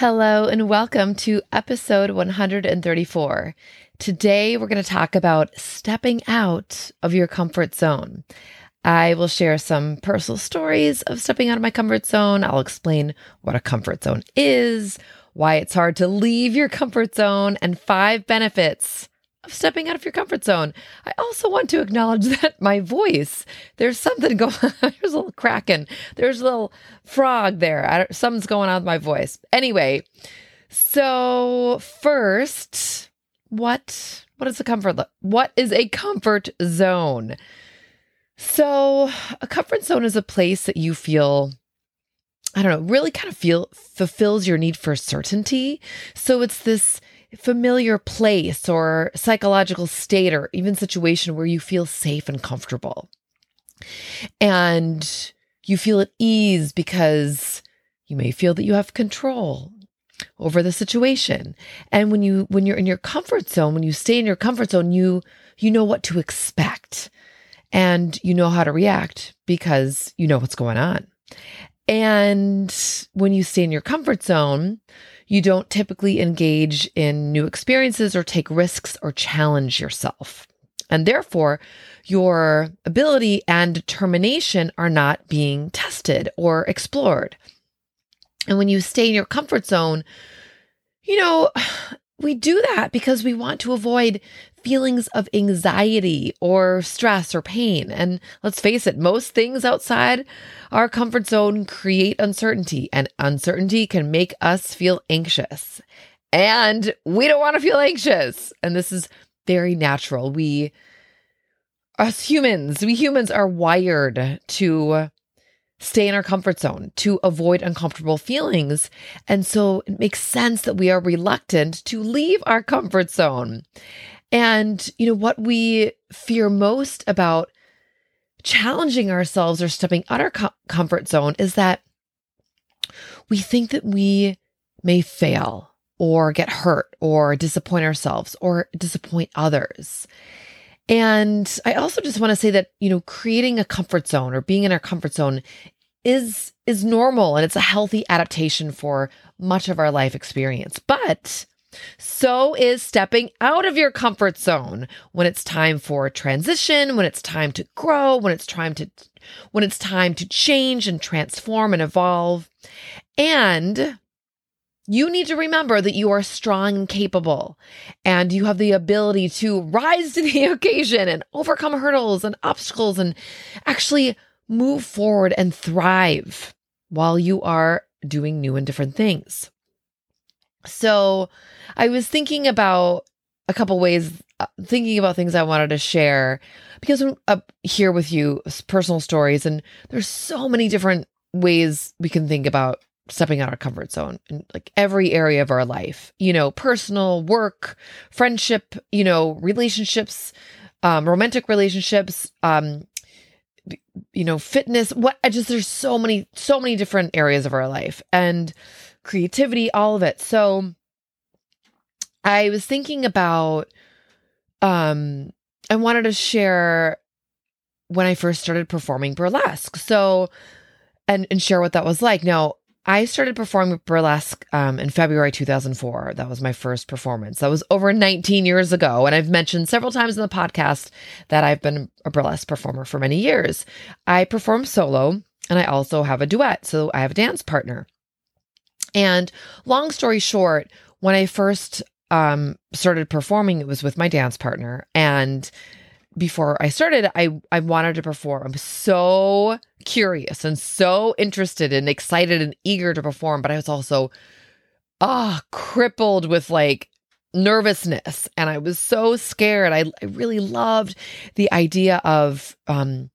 Hello, and welcome to episode 134. Today, we're going to talk about stepping out of your comfort zone. I will share some personal stories of stepping out of my comfort zone. I'll explain what a comfort zone is, why it's hard to leave your comfort zone, and five benefits of stepping out of your comfort zone. I also want to acknowledge that my voice, there's something going on. There's a little cracking. There's a little frog there. something's going on with my voice. Anyway, so first, what what is a comfort what is a comfort zone? So, a comfort zone is a place that you feel I don't know, really kind of feel fulfills your need for certainty. So it's this familiar place or psychological state or even situation where you feel safe and comfortable. And you feel at ease because you may feel that you have control over the situation. And when you when you're in your comfort zone, when you stay in your comfort zone, you you know what to expect and you know how to react because you know what's going on. And when you stay in your comfort zone, you don't typically engage in new experiences or take risks or challenge yourself. And therefore, your ability and determination are not being tested or explored. And when you stay in your comfort zone, you know, we do that because we want to avoid feelings of anxiety or stress or pain. And let's face it, most things outside our comfort zone create uncertainty, and uncertainty can make us feel anxious. And we don't want to feel anxious. And this is very natural. We, us humans, we humans are wired to stay in our comfort zone, to avoid uncomfortable feelings. And so it makes sense that we are reluctant to leave our comfort zone. And, you know, what we fear most about challenging ourselves or stepping out of our com- comfort zone is that we think that we may fail or get hurt or disappoint ourselves or disappoint others. And I also just want to say that, you know, creating a comfort zone or being in our comfort zone is is normal and it's a healthy adaptation for much of our life experience. But so is stepping out of your comfort zone when it's time for transition, when it's time to grow, when it's time to when it's time to change and transform and evolve. And you need to remember that you are strong and capable and you have the ability to rise to the occasion and overcome hurdles and obstacles and actually move forward and thrive while you are doing new and different things. So I was thinking about a couple ways, uh, thinking about things I wanted to share because I'm up here with you, personal stories, and there's so many different ways we can think about stepping out of comfort zone in like every area of our life, you know, personal, work, friendship, you know, relationships, um, romantic relationships, um, you know, fitness, what I just, there's so many, so many different areas of our life and creativity, all of it. So, I was thinking about um I wanted to share when I first started performing burlesque. So and and share what that was like. Now, I started performing burlesque um, in February 2004. That was my first performance. That was over 19 years ago. And I've mentioned several times in the podcast that I've been a burlesque performer for many years. I perform solo and I also have a duet. So I have a dance partner. And long story short, when I first um, started performing, it was with my dance partner. And before I started, I, I wanted to perform. I'm so curious and so interested and excited and eager to perform, but I was also ah crippled with like nervousness and I was so scared. I, I really loved the idea of um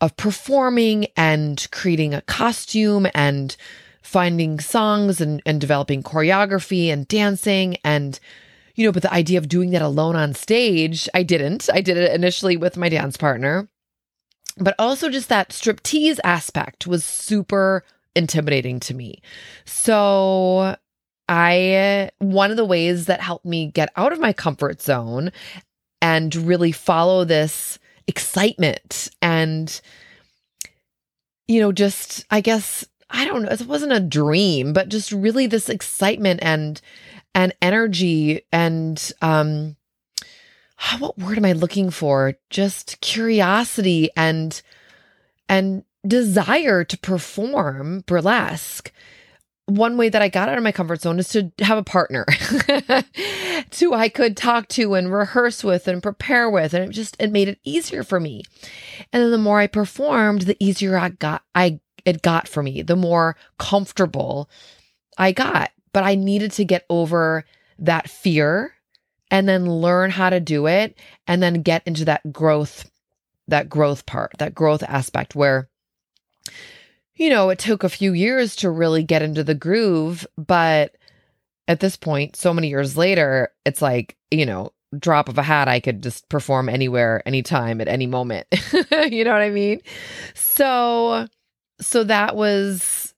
of performing and creating a costume and finding songs and, and developing choreography and dancing and you know, but the idea of doing that alone on stage, I didn't. I did it initially with my dance partner. But also just that striptease aspect was super intimidating to me. So I one of the ways that helped me get out of my comfort zone and really follow this excitement and you know just I guess I don't know it wasn't a dream but just really this excitement and and energy and um what word am I looking for just curiosity and and desire to perform burlesque one way that I got out of my comfort zone is to have a partner who I could talk to and rehearse with and prepare with. And it just, it made it easier for me. And then the more I performed, the easier I got, I, it got for me, the more comfortable I got. But I needed to get over that fear and then learn how to do it and then get into that growth, that growth part, that growth aspect where you know, it took a few years to really get into the groove, but at this point, so many years later, it's like, you know, drop of a hat, I could just perform anywhere, anytime, at any moment. you know what I mean? So, so that was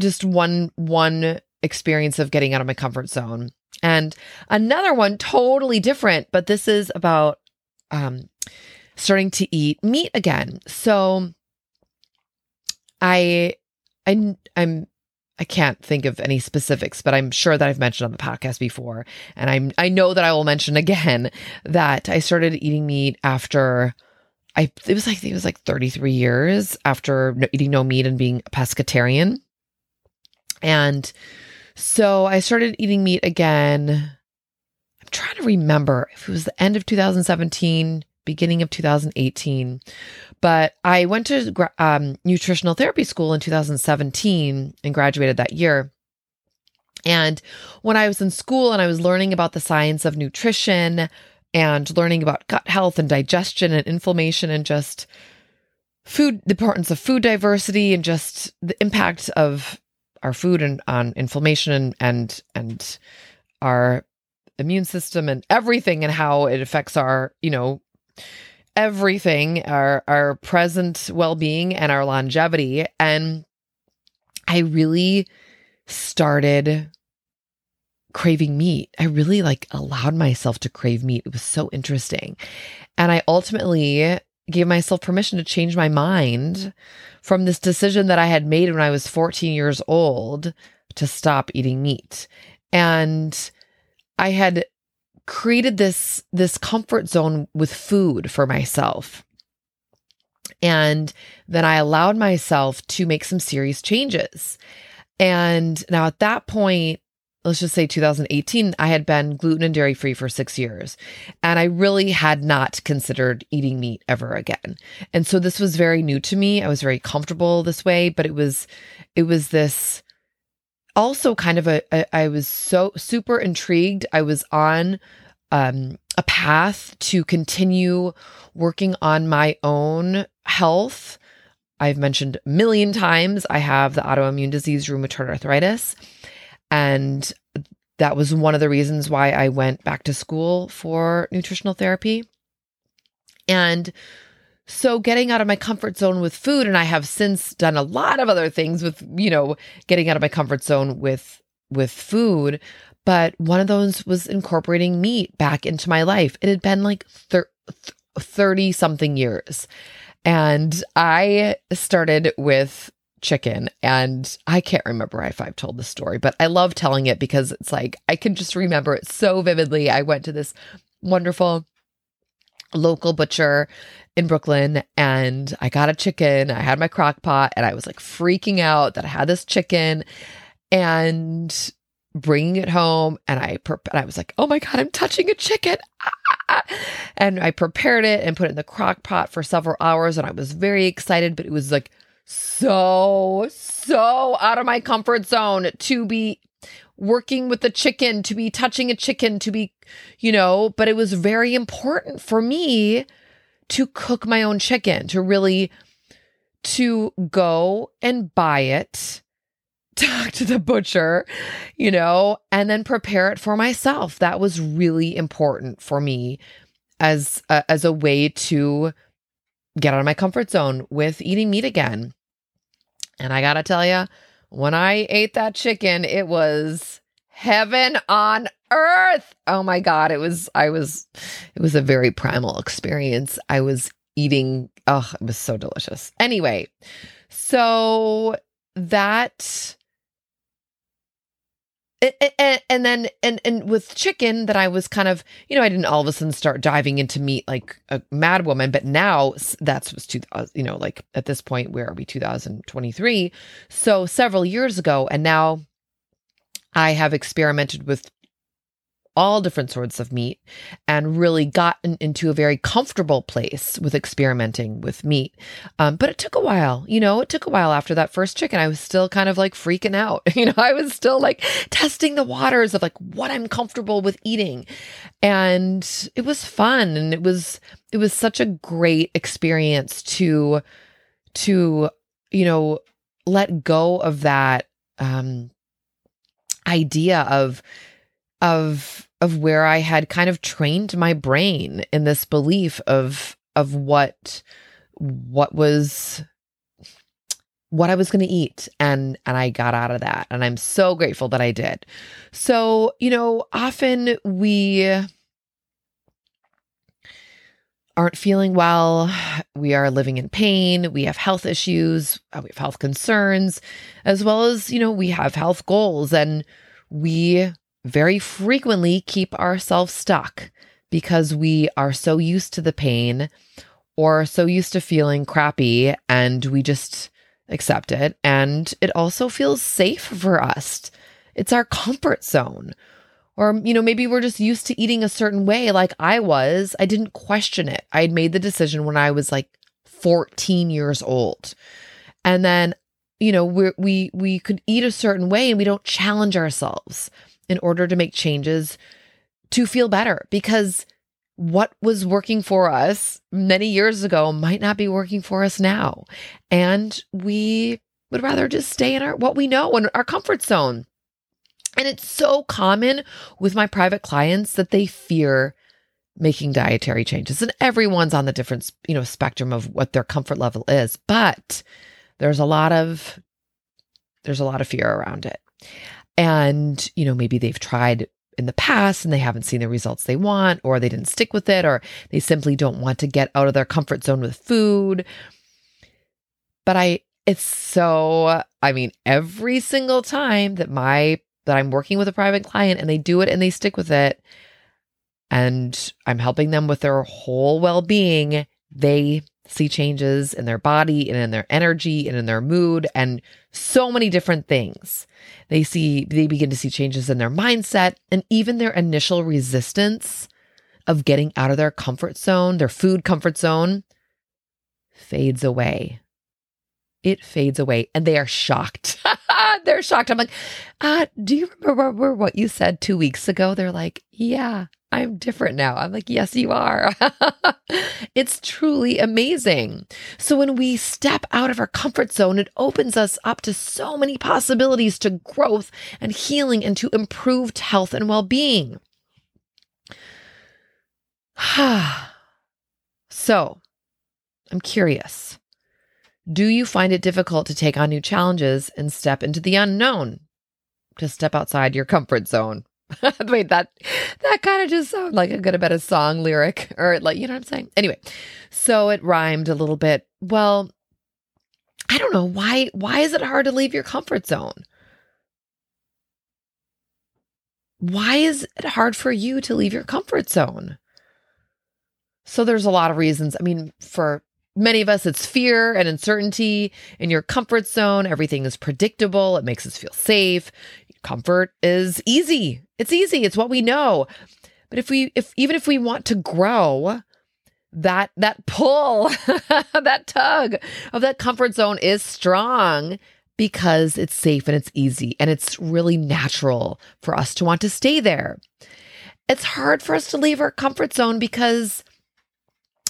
just one, one experience of getting out of my comfort zone. And another one totally different, but this is about um starting to eat meat again. So I I I'm I can't think of any specifics, but I'm sure that I've mentioned on the podcast before, and I'm I know that I will mention again that I started eating meat after I it was like it was like 33 years after eating no meat and being a pescatarian, and so I started eating meat again. I'm trying to remember if it was the end of 2017, beginning of 2018. But I went to um, nutritional therapy school in 2017 and graduated that year. And when I was in school and I was learning about the science of nutrition and learning about gut health and digestion and inflammation and just food, the importance of food diversity and just the impact of our food and on inflammation and and and our immune system and everything and how it affects our, you know, everything, our our present well-being and our longevity. And I really started craving meat. I really like allowed myself to crave meat. It was so interesting. And I ultimately gave myself permission to change my mind from this decision that I had made when I was 14 years old to stop eating meat. And I had created this this comfort zone with food for myself. And then I allowed myself to make some serious changes. And now at that point, let's just say 2018, I had been gluten and dairy free for six years. And I really had not considered eating meat ever again. And so this was very new to me. I was very comfortable this way, but it was, it was this also kind of a, a I was so super intrigued. I was on um, a path to continue working on my own health. I've mentioned a million times I have the autoimmune disease rheumatoid arthritis. And that was one of the reasons why I went back to school for nutritional therapy. And so getting out of my comfort zone with food, and I have since done a lot of other things with, you know, getting out of my comfort zone with with food, but one of those was incorporating meat back into my life. It had been like 30 something years. And I started with chicken and I can't remember if I've told the story, but I love telling it because it's like I can just remember it so vividly. I went to this wonderful local butcher in Brooklyn and I got a chicken. I had my crock pot and I was like freaking out that I had this chicken and bringing it home and I and I was like, "Oh my god, I'm touching a chicken." Ah, ah, ah. And I prepared it and put it in the crock pot for several hours and I was very excited, but it was like so so out of my comfort zone to be working with the chicken, to be touching a chicken, to be, you know, but it was very important for me to cook my own chicken, to really to go and buy it talk to the butcher, you know, and then prepare it for myself. That was really important for me as a, as a way to get out of my comfort zone with eating meat again. And I got to tell you, when I ate that chicken, it was heaven on earth. Oh my god, it was I was it was a very primal experience. I was eating oh, it was so delicious. Anyway, so that and, and then and and with chicken that I was kind of you know I didn't all of a sudden start diving into meat like a mad woman but now that's was two uh, you know like at this point where are we? 2023 so several years ago and now I have experimented with all different sorts of meat and really gotten into a very comfortable place with experimenting with meat. Um, but it took a while, you know, it took a while after that first chicken. I was still kind of like freaking out. You know, I was still like testing the waters of like what I'm comfortable with eating. And it was fun and it was it was such a great experience to to you know let go of that um idea of of of where I had kind of trained my brain in this belief of of what what was what I was going to eat. And and I got out of that. And I'm so grateful that I did. So, you know, often we aren't feeling well, we are living in pain, we have health issues, uh, we have health concerns, as well as, you know, we have health goals. And we very frequently keep ourselves stuck because we are so used to the pain or so used to feeling crappy and we just accept it. And it also feels safe for us. It's our comfort zone. Or, you know, maybe we're just used to eating a certain way, like I was. I didn't question it. I had made the decision when I was like 14 years old. And then, you know, we we we could eat a certain way and we don't challenge ourselves in order to make changes to feel better because what was working for us many years ago might not be working for us now. And we would rather just stay in our what we know and our comfort zone. And it's so common with my private clients that they fear making dietary changes. And everyone's on the different, you know, spectrum of what their comfort level is, but there's a lot of there's a lot of fear around it. And, you know, maybe they've tried in the past and they haven't seen the results they want, or they didn't stick with it, or they simply don't want to get out of their comfort zone with food. But I, it's so, I mean, every single time that my, that I'm working with a private client and they do it and they stick with it, and I'm helping them with their whole well being, they see changes in their body and in their energy and in their mood and so many different things. They see, they begin to see changes in their mindset and even their initial resistance of getting out of their comfort zone, their food comfort zone, fades away. It fades away and they are shocked. They're shocked. I'm like, uh, do you remember what you said two weeks ago? They're like, yeah, I'm different now. I'm like, yes, you are. it's truly amazing. So when we step out of our comfort zone, it opens us up to so many possibilities to growth and healing and to improved health and well being. so I'm curious. Do you find it difficult to take on new challenges and step into the unknown? To step outside your comfort zone? Wait, that that kind of just sounds like a good bit of song lyric, or like you know what I'm saying. Anyway, so it rhymed a little bit. Well, I don't know why. Why is it hard to leave your comfort zone? Why is it hard for you to leave your comfort zone? So there's a lot of reasons. I mean, for many of us, it's fear and uncertainty in your comfort zone. Everything is predictable. It makes us feel safe. Comfort is easy. It's easy. It's what we know. But if we if even if we want to grow, that that pull, that tug of that comfort zone is strong because it's safe and it's easy and it's really natural for us to want to stay there. It's hard for us to leave our comfort zone because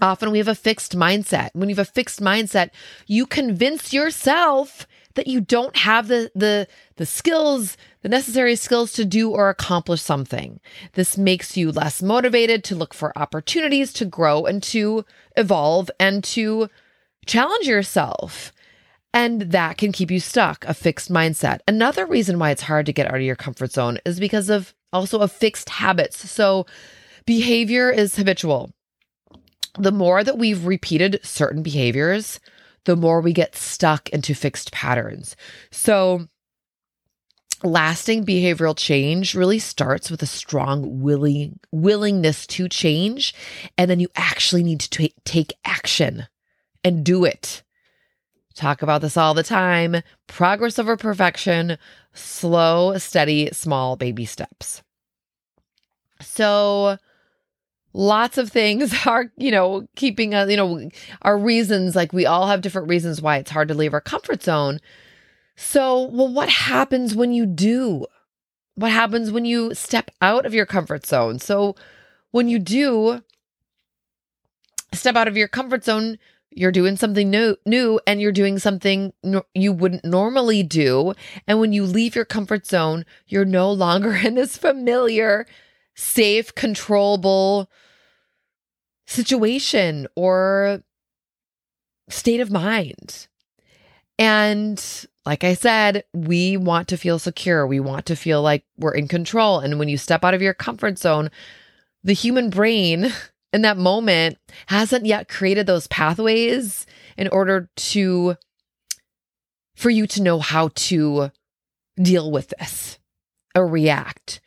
often we have a fixed mindset. When you have a fixed mindset, you convince yourself that you don't have the the the skills, the necessary skills to do or accomplish something. This makes you less motivated to look for opportunities to grow and to evolve and to challenge yourself. And that can keep you stuck, a fixed mindset. Another reason why it's hard to get out of your comfort zone is because of also of fixed habits. So behavior is habitual. The more that we've repeated certain behaviors, the more we get stuck into fixed patterns. So lasting behavioral change really starts with a strong willing willingness to change and then you actually need to t- take action and do it. Talk about this all the time. Progress over perfection. Slow steady small baby steps. So lots of things are you know keeping us you know our reasons like we all have different reasons why it's hard to leave our comfort zone. So well what happens when you do? What happens when you step out of your comfort zone? So when you do step out of your comfort zone you're doing something new new and you're doing something no, you wouldn't normally do. And when you leave your comfort zone you're no longer in this familiar safe controllable situation or state of mind. And like I said, we want to feel secure. We want to feel like we're in control. And when you step out of your comfort zone, the human brain in that moment hasn't yet created those pathways in order to for you to know how to deal with this or react.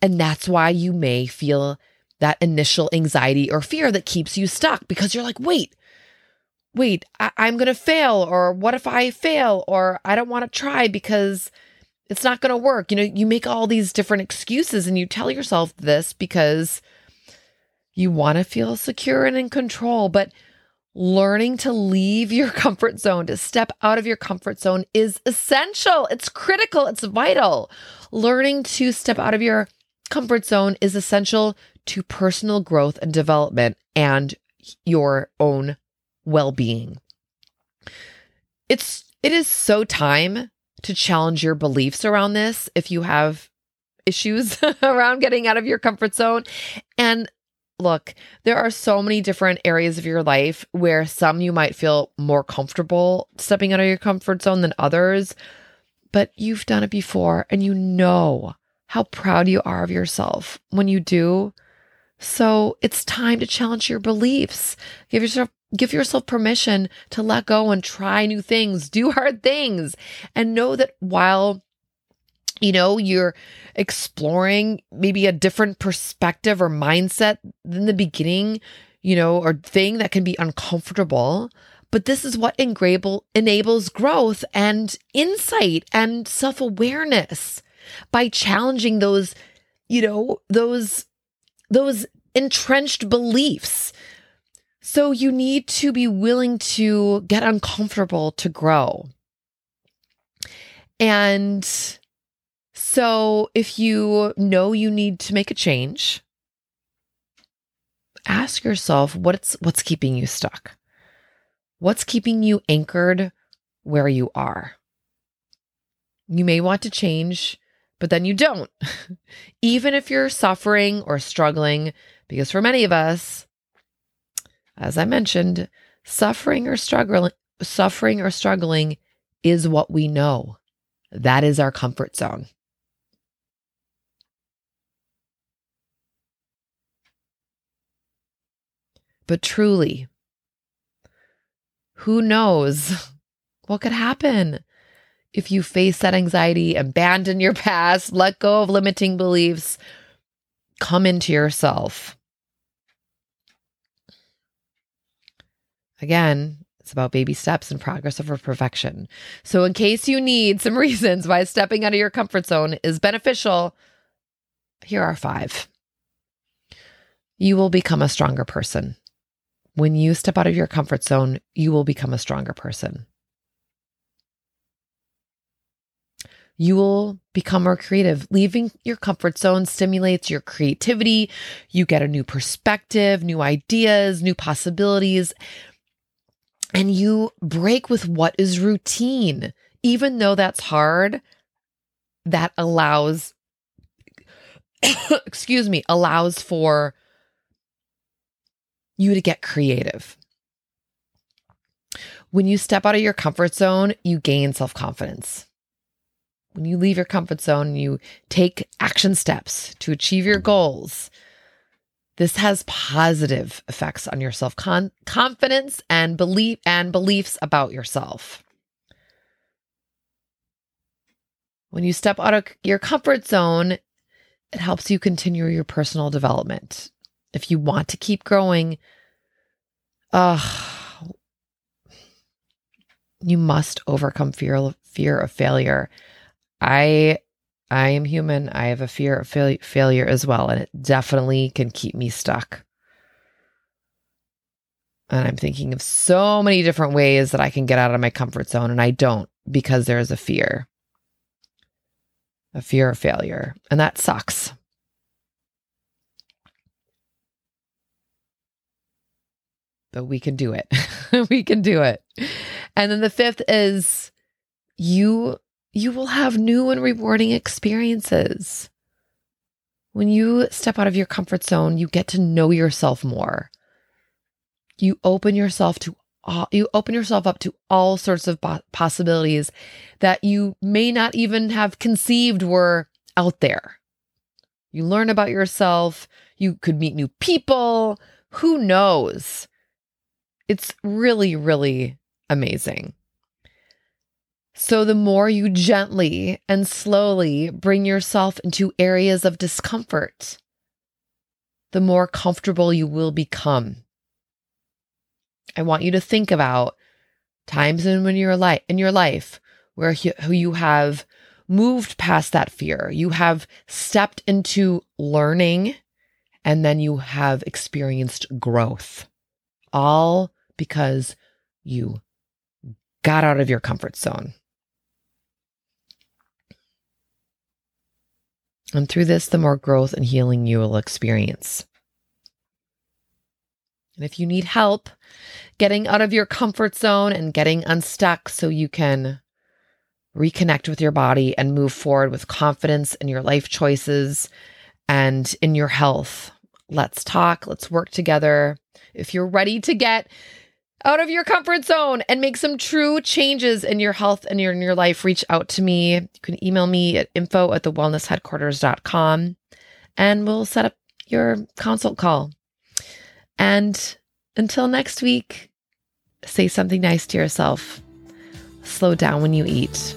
And that's why you may feel that initial anxiety or fear that keeps you stuck because you're like, wait, wait, I- am going to fail. Or what if I fail? Or I don't want to try because it's not going to work. You know, you make all these different excuses and you tell yourself this because you want to feel secure and in control. But learning to leave your comfort zone, to step out of your comfort zone is essential. It's critical. It's vital. Learning to step out of your comfort zone is essential to personal growth and development and your own well-being. It's it is so time to challenge your beliefs around this if you have issues around getting out of your comfort zone. And look, there are so many different areas of your life where some you might feel more comfortable stepping out of your comfort zone than others, but you've done it before and you know how proud you are of yourself when you do. So it's time to challenge your beliefs. Give yourself give yourself permission to let go and try new things, do hard things, and know that while you know you're exploring maybe a different perspective or mindset than the beginning, you know, or thing that can be uncomfortable, but this is what enable, enables growth and insight and self-awareness by challenging those, you know, those those entrenched beliefs. So you need to be willing to get uncomfortable to grow. And so if you know you need to make a change, ask yourself what's what's keeping you stuck? What's keeping you anchored where you are? You may want to change but then you don't. Even if you're suffering or struggling, because for many of us, as I mentioned, suffering or struggling, suffering or struggling is what we know. That is our comfort zone. But truly, who knows what could happen? If you face that anxiety, abandon your past, let go of limiting beliefs, come into yourself. Again, it's about baby steps and progress over perfection. So, in case you need some reasons why stepping out of your comfort zone is beneficial, here are five. You will become a stronger person. When you step out of your comfort zone, you will become a stronger person. You will become more creative. Leaving your comfort zone stimulates your creativity. You get a new perspective, new ideas, new possibilities, and you break with what is routine. even though that's hard, that allows, excuse me, allows for you to get creative. When you step out of your comfort zone, you gain self confidence. When you leave your comfort zone, you take action steps to achieve your goals. This has positive effects on your self confidence and belief and beliefs about yourself. When you step out of your comfort zone, it helps you continue your personal development. If you want to keep growing, uh, you must overcome fear fear of failure. I I am human. I have a fear of fail- failure as well, and it definitely can keep me stuck. And I'm thinking of so many different ways that I can get out of my comfort zone, and I don't because there is a fear a fear of failure. And that sucks. But we can do it. we can do it. And then the fifth is you you will have new and rewarding experiences. When you step out of your comfort zone, you get to know yourself more. You open yourself to all, you open yourself up to all sorts of possibilities that you may not even have conceived were out there. You learn about yourself, you could meet new people, who knows? It's really really amazing. So, the more you gently and slowly bring yourself into areas of discomfort, the more comfortable you will become. I want you to think about times in when your life in your life where you, you have moved past that fear. You have stepped into learning and then you have experienced growth. All because you got out of your comfort zone. And through this, the more growth and healing you will experience. And if you need help getting out of your comfort zone and getting unstuck so you can reconnect with your body and move forward with confidence in your life choices and in your health, let's talk. Let's work together. If you're ready to get out of your comfort zone and make some true changes in your health and your, in your life, reach out to me. You can email me at info at thewellnessheadquarters.com and we'll set up your consult call. And until next week, say something nice to yourself. Slow down when you eat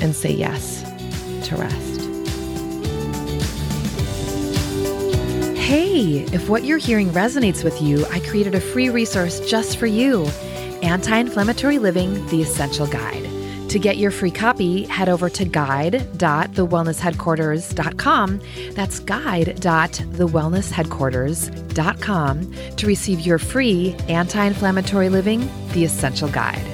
and say yes to rest. Hey, if what you're hearing resonates with you, I created a free resource just for you Anti Inflammatory Living The Essential Guide. To get your free copy, head over to guide.thewellnessheadquarters.com. That's guide.thewellnessheadquarters.com to receive your free Anti Inflammatory Living The Essential Guide.